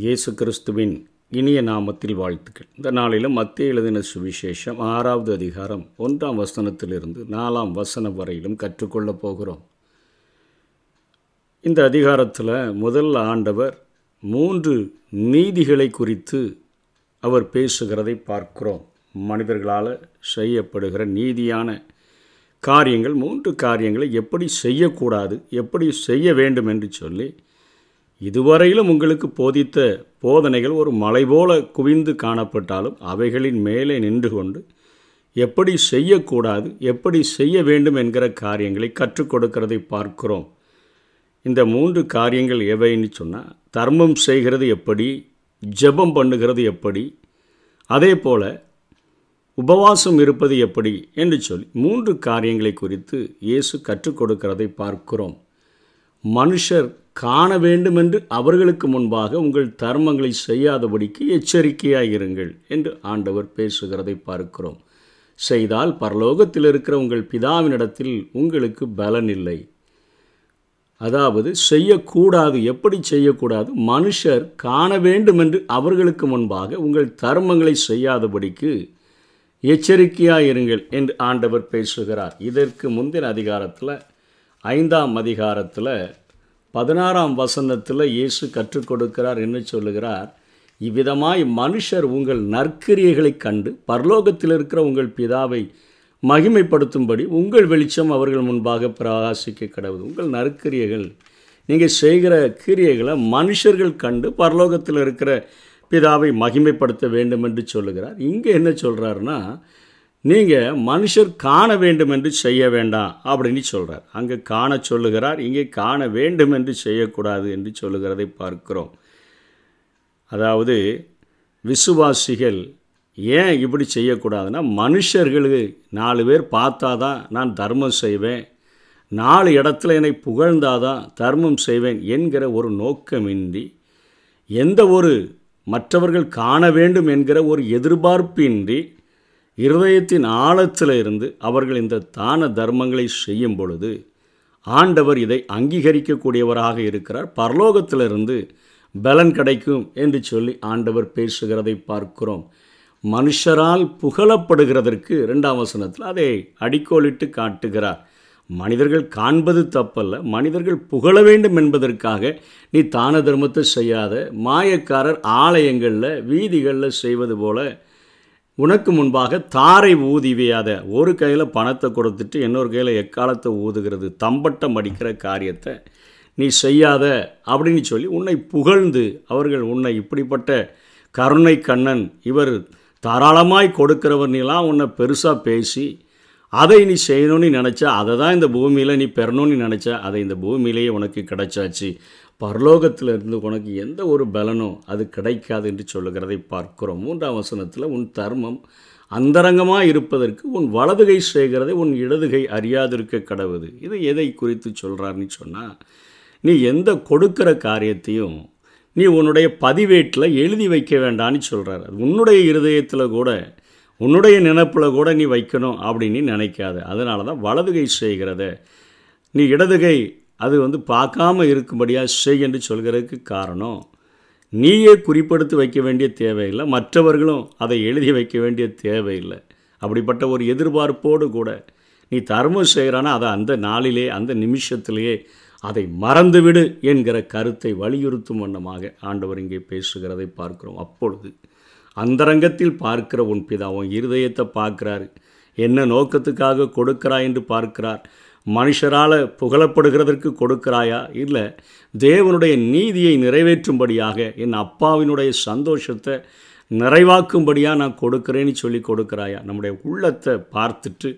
இயேசு கிறிஸ்துவின் இனிய நாமத்தில் வாழ்த்துக்கள். இந்த நாளிலும் மத்திய எழுதின சுவிசேஷம் ஆறாவது அதிகாரம் ஒன்றாம் வசனத்திலிருந்து நாலாம் வசனம் வரையிலும் கற்றுக்கொள்ளப் போகிறோம். இந்த அதிகாரத்தில் முதல் ஆண்டவர் மூன்று நீதிகளை குறித்து அவர் பேசுகிறதை பார்க்கிறோம். மனிதர்களால் செய்யப்படுகிற நீதியான காரியங்கள் மூன்று காரியங்களை எப்படி செய்யக்கூடாது எப்படி செய்ய வேண்டும் என்று சொல்லி இதுவரையிலும் உங்களுக்கு போதித்த போதனைகள் ஒரு மலை போல குவிந்து காணப்பட்டாலும் அவைகளின் மேலே நின்று கொண்டு எப்படி செய்யக்கூடாது எப்படி செய்ய வேண்டும் என்கிற காரியங்களை கற்றுக் கொடுக்கிறதை பார்க்கிறோம். இந்த மூன்று காரியங்கள் எவைன்னு சொன்னால் தர்மம் செய்கிறது எப்படி ஜெபம் பண்ணுகிறது எப்படி அதே போல் உபவாசம் இருப்பது எப்படி என்று சொல்லி மூன்று காரியங்களை குறித்து இயேசு கற்றுக் கொடுக்கிறதை பார்க்கிறோம். மனுஷர் காண வேண்டுமென்று அவர்களுக்கு முன்பாக உங்கள் தர்மங்களை செய்யாதபடிக்கு எச்சரிக்கையாக இருங்கள் என்று ஆண்டவர் பேசுகிறதை பார்க்கிறோம். செய்தால் பரலோகத்தில் இருக்கிற உங்கள் பிதாவினிடத்தில் உங்களுக்கு பலன் இல்லை அதாவது செய்யக்கூடாது எப்படி செய்யக்கூடாது? மனுஷர் காண வேண்டுமென்று அவர்களுக்கு முன்பாக உங்கள் தர்மங்களை செய்யாதபடிக்கு எச்சரிக்கையாக இருங்கள் என்று ஆண்டவர் பேசுகிறார். இதற்கு முந்தின அதிகாரத்தில் ஐந்தாம் அதிகாரத்தில் பதினாறாம் வசனத்தில் இயேசு கற்றுக் கொடுக்கிறார் என்ன சொல்லுகிறார். இவ்விதமாய் மனுஷர் உங்கள் நற்கிரியைகளை கண்டு பரலோகத்தில் இருக்கிற உங்கள் பிதாவை மகிமைப்படுத்தும்படி உங்கள் வெளிச்சம் அவர்கள் முன்பாக பிரகாசிக்க கிடவுது உங்கள் நற்கிரியைகள் நீங்கள் செய்கிற கிரியைகளை மனுஷர்கள் கண்டு பரலோகத்தில் இருக்கிற பிதாவை மகிமைப்படுத்த வேண்டும் என்று சொல்லுகிறார். இங்கே என்ன சொல்கிறாருன்னா நீங்கள் மனுஷர் காண வேண்டும் என்று செய்ய வேண்டாம் அப்படின்னு சொல்கிறார் அங்கே காண சொல்லுகிறார் இங்கே காண வேண்டும் என்று செய்யக்கூடாது என்று சொல்லுகிறதை பார்க்கிறோம். அதாவது விசுவாசிகள் ஏன் இப்படி செய்யக்கூடாதுன்னா மனுஷர்களுக்கு நாலு பேர் பார்த்தா தான் நான் தர்மம் செய்வேன் நாலு இடத்துல என்னை புகழ்ந்தாதான் தர்மம் செய்வேன் என்கிற ஒரு நோக்கமின்றி எந்த ஒரு மற்றவர்கள் காண வேண்டும் என்கிற ஒரு எதிர்பார்ப்பின்றி இருதயத்தின் ஆழத்தில் இருந்து அவர்கள் இந்த தான தர்மங்களை செய்யும் பொழுது ஆண்டவர் இதை அங்கீகரிக்கக்கூடியவராக இருக்கிறார். பரலோகத்திலிருந்து பலன் கிடைக்கும் என்று சொல்லி ஆண்டவர் பேசுகிறதை பார்க்கிறோம். மனுஷரால் புகழப்படுகிறதற்கு ரெண்டாம் வசனத்தில் அதை அடிக்கோலிட்டு காட்டுகிறார். மனிதர்கள் காண்பது தப்பல்ல மனிதர்கள் புகழ வேண்டும் என்பதற்காக நீ தான தர்மத்தை செய்யாத மாயக்காரர் ஆலயங்களில் வீதிகளில் செய்வது போல உனக்கு முன்பாக தாரை ஊதிவியாத ஒரு கையில் பணத்தை கொடுத்துட்டு இன்னொரு கையில் எக்காலத்தை ஊதுகிறது? தம்பட்டம் அடிக்கிற காரியத்தை நீ செய்யாத அப்படின்னு சொல்லி உன்னை புகழ்ந்து அவர்கள் உன்னை இப்படிப்பட்ட கருணை கண்ணன் இவர் தாராளமாய் கொடுக்கிறவர் நீலாம் உன்னை பெருசாக பேசி அதை நீ செய்யணும்னு நினச்சா அதை தான் இந்த பூமியில் நீ பெறணும்னு நினச்சா அதை இந்த பூமியிலேயே உனக்கு கிடைச்சாச்சு. பரலோகத்திலிருந்து உனக்கு எந்த ஒரு பலனோ அது கிடைக்காது என்று சொல்லுகிறதை பார்க்கிறோம். மூன்றாம் வசனத்தில் உன் தர்மம் அந்தரங்கமாக இருப்பதற்கு உன் வலதுகை செய்கிறதை உன் இடதுகை அறியாதிருக்க கடவுது. இது எதை குறித்து சொல்கிறாருன்னு சொன்னால் நீ எந்த கொடுக்கிற காரியத்தையும் நீ உன்னுடைய பதிவேட்டில் எழுதி வைக்க வேண்டான்னு சொல்கிறார் அது உன்னுடைய இருதயத்தில் கூட உன்னுடைய நினப்பில் கூட நீ வைக்கணும் அப்படின்னு நினைக்காத. அதனால தான் வலதுகை செய்கிறத நீ இடதுகை அது வந்து பார்க்காம இருக்கும்படியாக செய் என்று சொல்கிறதுக்கு காரணம் நீயே குறிப்படுத்தி வைக்க வேண்டிய தேவையில்லை மற்றவர்களும் அதை எழுதி வைக்க வேண்டிய தேவையில்லை. அப்படிப்பட்ட ஒரு எதிர்பார்ப்போடு கூட நீ தர்மம் செய்கிறானா அதை அந்த நாளிலே அந்த நிமிஷத்திலேயே அதை மறந்துவிடு என்கிற கருத்தை வலியுறுத்தும் வண்ணமாக ஆண்டவர் இங்கே பேசுகிறதை பார்க்கிறோம். அப்பொழுது அந்தரங்கத்தில் பார்க்கிற உன் பிதா உன் இருதயத்தை பார்க்குறாரு. என்ன நோக்கத்துக்காக கொடுக்கிறாய் என்று பார்க்கிறார். மனுஷரால் புகழப்படுகிறதற்கு கொடுக்கிறாயா? இல்லை தேவனுடைய நீதியை நிறைவேற்றும்படியாக என் அப்பாவினுடைய சந்தோஷத்தை நிறைவாக்கும்படியாக நான் கொடுக்குறேன்னு சொல்லி கொடுக்குறாயா? நம்முடைய உள்ளத்தை பார்த்துட்டு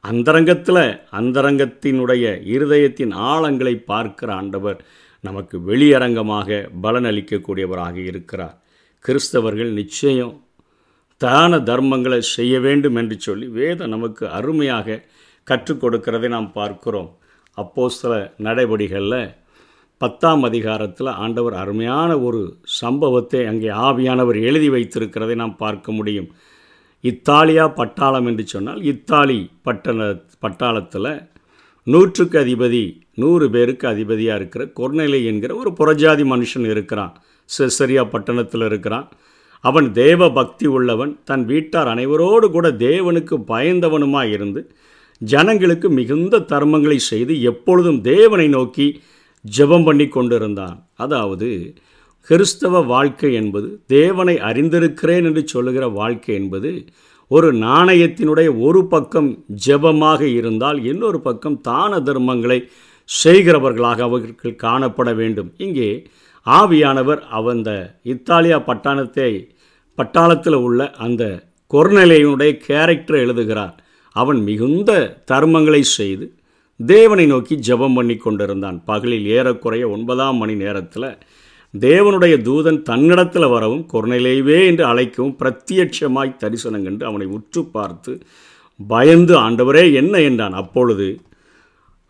அந்தரங்கத்தில் அந்தரங்கத்தினுடைய இருதயத்தின் ஆழங்களை பார்க்கிற ஆண்டவர் நமக்கு வெளியரங்கமாக பலனளிக்கக்கூடியவராக இருக்கிறார். கிறிஸ்தவர்கள் நிச்சயம் தான தர்மங்களை செய்ய வேண்டும் என்று சொல்லி வேதம் நமக்கு அருமையாக கற்றுக் கொடுக்கிறதை நாம் பார்க்கிறோம். அப்போ சில நடைபடிகளில் பத்தாம் அதிகாரத்தில் ஆண்டவர் அருமையான ஒரு சம்பவத்தை அங்கே ஆவியானவர் எழுதி வைத்திருக்கிறதை நாம் பார்க்க முடியும். இத்தாலியா பட்டாளம் என்று சொன்னால் இத்தாலி பட்டண பட்டாளத்தில் நூற்றுக்கு அதிபதி நூறு பேருக்கு அதிபதியாக இருக்கிற கொர்நெலை என்கிற ஒரு புறஜாதி மனுஷன் இருக்கிறான். செசரியா பட்டணத்தில் இருக்கிறான். அவன் தேவ பக்தி உள்ளவன். தன் வீட்டார் அனைவரோடு கூட தேவனுக்கு பயந்தவனுமாக இருந்து ஜனங்களுக்கு மிகுந்த தர்மங்களை செய்து எப்பொழுதும் தேவனை நோக்கி ஜெபம் பண்ணி கொண்டிருந்தான். அதாவது கிறிஸ்தவ வாழ்க்கை என்பது தேவனை அறிந்திருக்கிறேன் என்று சொல்லுகிற வாழ்க்கை என்பது ஒரு நாணயத்தினுடைய ஒரு பக்கம் ஜெபமாக இருந்தால் இன்னொரு பக்கம் தான தர்மங்களை செய்கிறவர்களாக அவர்கள் காணப்பட வேண்டும். இங்கே ஆவியானவர் அவந்த இத்தாலியா பட்டாளத்தை பட்டாளத்தில் உள்ள அந்த கொர்நிலையினுடைய கேரக்டரை எழுதுகிறார். அவன் மிகுந்த தர்மங்களை செய்து தேவனை நோக்கி ஜெபம் பண்ணி கொண்டிருந்தான். பகலில் ஏறக்குறைய ஒன்பதாம் மணி நேரத்தில் தேவனுடைய தூதன் தன்னிடத்தில் வரவும் கொர்நிலைவே என்று அழைக்கவும் பிரத்யட்சமாய் தரிசனம் கண்டு அவனை உற்று பார்த்து பயந்து ஆண்டவரே என்ன? என்றான். அப்பொழுது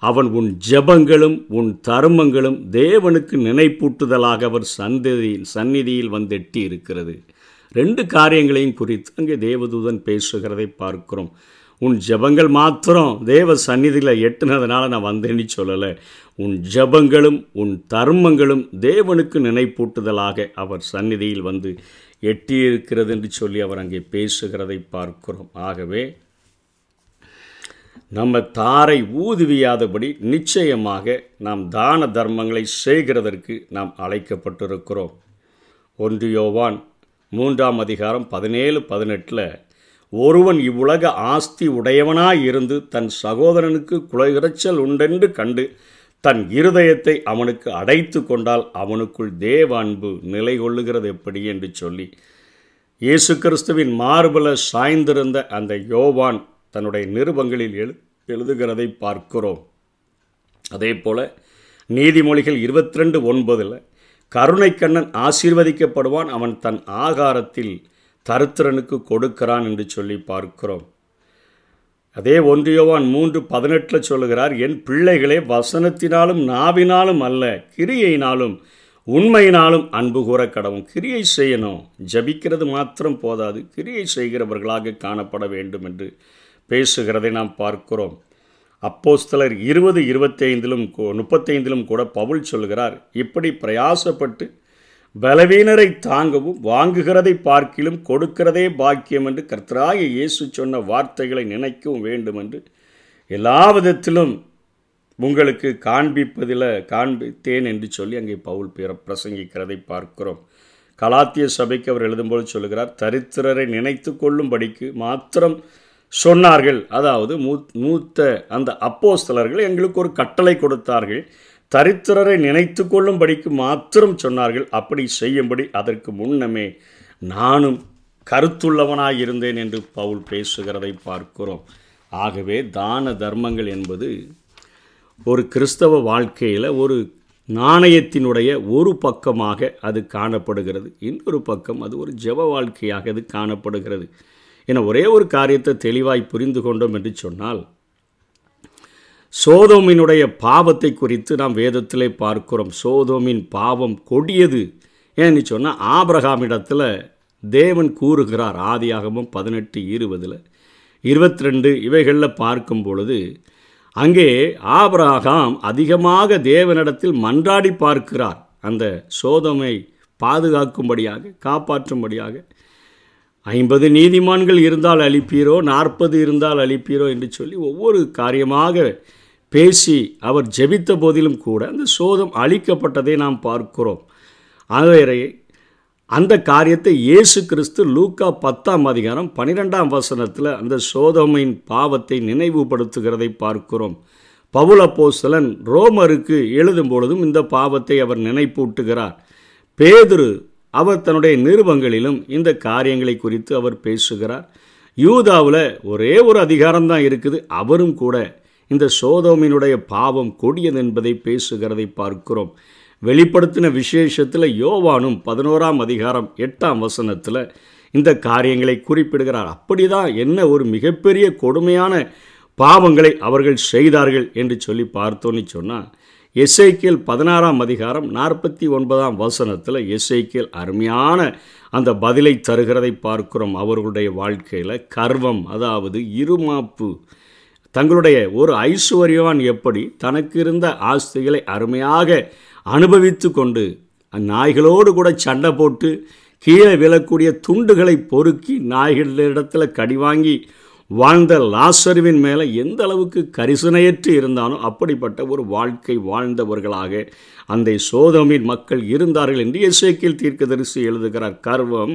அவன் உன் ஜெபங்களும் உன் தர்மங்களும் தேவனுக்கு நினைப்பூட்டுதலாக அவர் சந்ததியில் சந்நிதியில் வந்து எட்டி இருக்கிறது ரெண்டு காரியங்களையும் குறித்து அங்கே தேவதூதன் பேசுகிறதை பார்க்கிறோம். உன் ஜெபங்கள் மாத்திரம் தேவ சந்நிதியில் எட்டுனதுனால நான் வந்தேன்னு சொல்லலை. உன் ஜெபங்களும் உன் தர்மங்களும் தேவனுக்கு நினைப்பூட்டுதலாக அவர் சந்நிதியில் வந்து எட்டியிருக்கிறது என்று சொல்லி அவர் அங்கே பேசுகிறதை பார்க்கிறோம். ஆகவே நம்ம தாரை ஊதுவியாதபடி நிச்சயமாக நாம் தான தர்மங்களை செய்கிறதற்கு நாம் அழைக்கப்பட்டிருக்கிறோம். ஒன்று யோவான் மூன்றாம் அதிகாரம் பதினேழு பதினெட்டில் ஒருவன் இவ்வுலக ஆஸ்தி உடையவனாய் இருந்து தன் சகோதரனுக்கு குலையிறச்சல் உண்டென்று கண்டு தன் இருதயத்தை அவனுக்கு அடைத்து கொண்டால் அவனுக்குள் தேவ அன்பு நிலை கொள்ளுகிறது எப்படி என்று சொல்லி இயேசு கிறிஸ்துவின் மார்பல சாய்ந்திருந்த அந்த யோவான் தன்னுடைய நிருபங்களில் எழு எழுதுகிறதை பார்க்கிறோம். அதே போல் நீதிமொழிகள் இருபத்தி ரெண்டு ஒன்பதில் கருணைக்கண்ணன் ஆசீர்வதிக்கப்படுவான் அவன் தன் ஆகாரத்தில் தருத்திரனுக்கு கொடுக்கிறான் என்று சொல்லி பார்க்கிறோம். அதே ஒன்றியோவான் மூன்று பதினெட்டில் சொல்லுகிறார் என் பிள்ளைகளே வசனத்தினாலும் நாவினாலும் அல்ல கிரியையினாலும் உண்மையினாலும் அன்பு கூற கடவும் கிரியை செய்யணும். ஜபிக்கிறது மாத்திரம் போதாது. கிரியை செய்கிறவர்களாக காணப்பட வேண்டும் என்று பேசுகிறதை நாம் பார்க்கிறோம். அப்போஸ்தலர் இருபது இருபத்தைந்திலும் முப்பத்தைந்திலும் கூட பவுல் சொல்கிறார் இப்படி பிரயாசப்பட்டு பலவீனரை தாங்கவும் வாங்குகிறதை பார்க்கிலும் கொடுக்கிறதே பாக்கியம் என்று கர்த்தராக இயேசு சொன்ன வார்த்தைகளை நினைக்கவும் வேண்டும் என்று எல்லா விதத்திலும் உங்களுக்கு காண்பிப்பதில் காண்பித்தேன் என்று சொல்லி அங்கே பவுல் பேர பிரசங்கிக்கிறதை பார்க்கிறோம். கலாத்திய சபைக்கு அவர் எழுதும்போது சொல்லுகிறார் தரித்திரரை நினைத்து கொள்ளும்படிக்கு மாத்திரம் சொன்னார்கள். அதாவது மூ மூத்த அந்த அப்போஸ்தலர்கள் எங்களுக்கு ஒரு கட்டளை கொடுத்தார்கள். தரித்திரரை நினைத்து கொள்ளும்படிக்கு மாத்திரம் சொன்னார்கள். அப்படி செய்யும்படி அதற்கு முன்னமே நானும் கருத்துள்ளவனாய் இருந்தேன் என்று பவுல் பேசுகிறதை பார்க்கிறோம். ஆகவே தான தர்மங்கள் என்பது ஒரு கிறிஸ்தவ வாழ்க்கையில் ஒரு நாணயத்தினுடைய ஒரு பக்கமாக அது காணப்படுகிறது. இன்னொரு பக்கம் அது ஒரு ஜெப வாழ்க்கையாக அது காணப்படுகிறது. என ஒரே ஒரு காரியத்தை தெளிவாய் புரிந்து கொண்டோம் என்று சொன்னால் சோதோமினுடைய பாவத்தை குறித்து நாம் வேதத்திலே பார்க்கிறோம். சோதோமின் பாவம் கொடியது. ஏன்னு சொன்னால் ஆபிரகாமிடத்தில் தேவன் கூறுகிறார் ஆதியாகமும் பதினெட்டு இருபதில். இருபத்தி ரெண்டு இவைகளில் பார்க்கும் பொழுது அங்கே ஆபிரகாம் அதிகமாக தேவனிடத்தில் மன்றாடி பார்க்கிறார். அந்த சோதமை பாதுகாக்கும்படியாக காப்பாற்றும்படியாக. ஐம்பது நீதிமான்கள் இருந்தால் அழிப்பீரோ நாற்பது இருந்தால் அழிப்பீரோ என்று சொல்லி ஒவ்வொரு காரியமாக பேசி அவர் ஜெபித்த போதிலும் கூட அந்த சோதம் அழிக்கப்பட்டதை நாம் பார்க்கிறோம். ஆகவே அந்த காரியத்தை இயேசு கிறிஸ்து லூக்கா பத்தாம் அதிகாரம் பனிரெண்டாம் வசனத்தில் அந்த சோதமையின் பாவத்தை நினைவுபடுத்துகிறதை பார்க்கிறோம். பவுல போசலன் ரோமருக்கு எழுதும் பொழுதும் இந்த பாவத்தை அவர் நினைப்பூட்டுகிறார். பேதுரு அவர் தன்னுடைய நிருபங்களிலும் இந்த காரியங்களை குறித்து அவர் பேசுகிறார். யூதாவில் ஒரே ஒரு அதிகாரம் தான் இருக்குது அவரும் கூட. இந்த சோதோமினுடைய பாவம் கொடியது என்பதை பேசுகிறதை பார்க்கிறோம். வெளிப்படுத்தின விசேஷத்தில் யோவானும் பதினோராம் அதிகாரம் எட்டாம் வசனத்தில் இந்த காரியங்களை குறிப்பிடுகிறார். அப்படிதான் என்ன ஒரு மிகப்பெரிய கொடுமையான பாவங்களை அவர்கள் செய்தார்கள் என்று சொல்லி பார்த்தோன்னு சொன்னால் எஸ்ஐக்கியல் பதினாறாம் அதிகாரம் நாற்பத்தி ஒன்பதாம் வசனத்தில் எஸ்ஐக்கியல் அருமையான அந்த பதிலை தருகிறதை பார்க்கிறோம் அவர்களுடைய வாழ்க்கையில். கர்வம் அதாவது இருமாப்பு தங்களுடைய ஒரு ஐஸ்வர்யவான் எப்படி தனக்கு இருந்த ஆஸ்திகளை அருமையாக அனுபவித்து கொண்டு நாய்களோடு கூட சண்டை போட்டு கீழே விழக்கூடிய துண்டுகளை பொறுக்கி நாய்களிடத்தில் கடி வாங்கி வாழ்ந்த லாசருவின் மேலே எந்த அளவுக்கு கரிசனையற்று இருந்தாலும் அப்படிப்பட்ட ஒரு வாழ்க்கை வாழ்ந்தவர்களாக அந்த சோதமின் மக்கள் இருந்தார்கள் என்று இசைக்கில் தீர்க்கதரிசி எழுதுகிறார். கர்வம்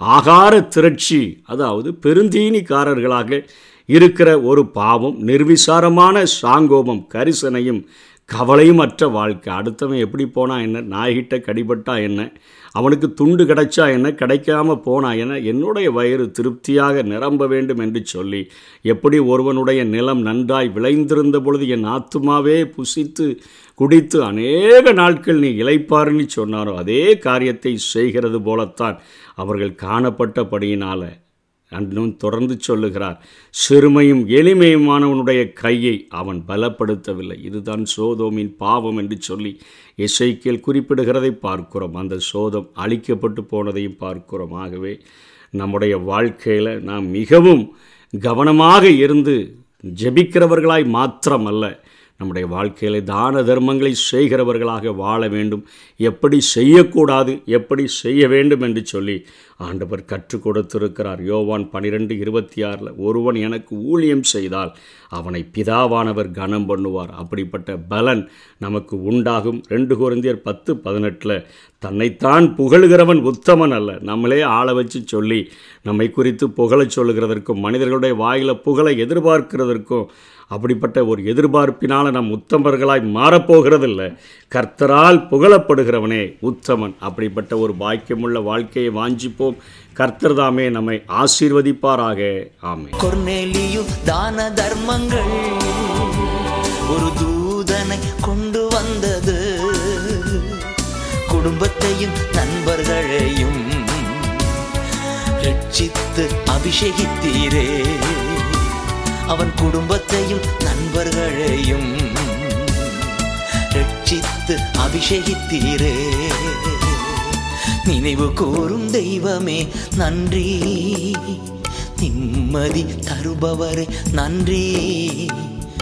ஆகார திரட்சி அதாவது பெருந்தீனிக்காரர்களாக இருக்கிற ஒரு பாவம் நிர்விசாரமான சாங்கோபம் கரிசனையும் கவலையும் அற்ற வாழ்க்கை. அடுத்தவன் எப்படி போனா என்ன? நாய்கிட்ட கடிபட்டா என்ன? அவனுக்கு துண்டு கிடைச்சா என்ன? கிடைக்காம போனா என்ன? என்னுடைய வயிறு திருப்தியாக நிரம்ப வேண்டும் என்று சொல்லி எப்படி ஒருவனுடைய நிலம் நன்றாய் விளைந்திருந்த பொழுது என் ஆத்துமாவே புசித்து குடித்து அநேக நாட்கள் நீ இளைப்பாருன்னு சொன்னாரோ அதே காரியத்தை செய்கிறது போலத்தான் அவர்கள் காணப்பட்டபடியினால். அன்றும் தொடர்ந்து சொல்லுகிறார். சிறுமையும் எளிமையுமானவனுடைய கையை அவன் பலப்படுத்தவில்லை. இதுதான் சோதோமின் பாவம் என்று சொல்லி இசைக்கியல் குறிப்பிடுகிறதை பார்க்கிறோம். அந்த சோதம் அழிக்கப்பட்டு போனதையும் பார்க்கிறோம். ஆகவே நம்முடைய வாழ்க்கையில் நாம் மிகவும் கவனமாக இருந்து ஜெபிக்கிறவர்களாய் மாத்திரமல்ல நம்முடைய வாழ்க்கையில் தான தர்மங்களை செய்கிறவர்களாக வாழ வேண்டும். எப்படி செய்யக்கூடாது எப்படி செய்ய வேண்டும் என்று சொல்லி ஆண்டவர் கற்றுக் கொடுத்திருக்கிறார். யோவான் பனிரெண்டு இருபத்தி ஆறில் ஒருவன் எனக்கு ஊழியம் செய்தால் அவனை பிதாவானவர் கனம் பண்ணுவார். அப்படிப்பட்ட பலன் நமக்கு உண்டாகும். ரெண்டு குருந்தியர் பத்து பதினெட்டில் தன்னைத்தான் புகழுகிறவன் உத்தமன் அல்ல. நம்மளே ஆள வச்சு சொல்லி நம்மை குறித்து புகழச் சொல்லுகிறதற்கும் மனிதர்களுடைய வாயில் புகழை எதிர்பார்க்கிறதற்கும் அப்படிப்பட்ட ஒரு எதிர்பார்ப்பினால் நம் உத்தமர்களாய் மாறப்போகிறதில்ல. கர்த்தரால் புகழப்படுகிறவனே உத்தமன். அப்படிப்பட்ட ஒரு பாக்கியமுள்ள வாழ்க்கையை வாஞ்சிப்போம். கர்த்தர் தாமே நம்மை ஆசீர்வதிப்பாராக. ஆமே கொர்நேலியு தான தர்மங்கள் ஒரு தூதனை கொண்டு குடும்பத்தையும் நண்பர்களையும் ரட்சித்து அபிஷேகித்தீரே. அவன் குடும்பத்தையும் நண்பர்களையும் ரட்சித்து அபிஷேகித்தீரே. நினைவு கூறும் தெய்வமே நன்றி. நிம்மதி தருபவரே நன்றி.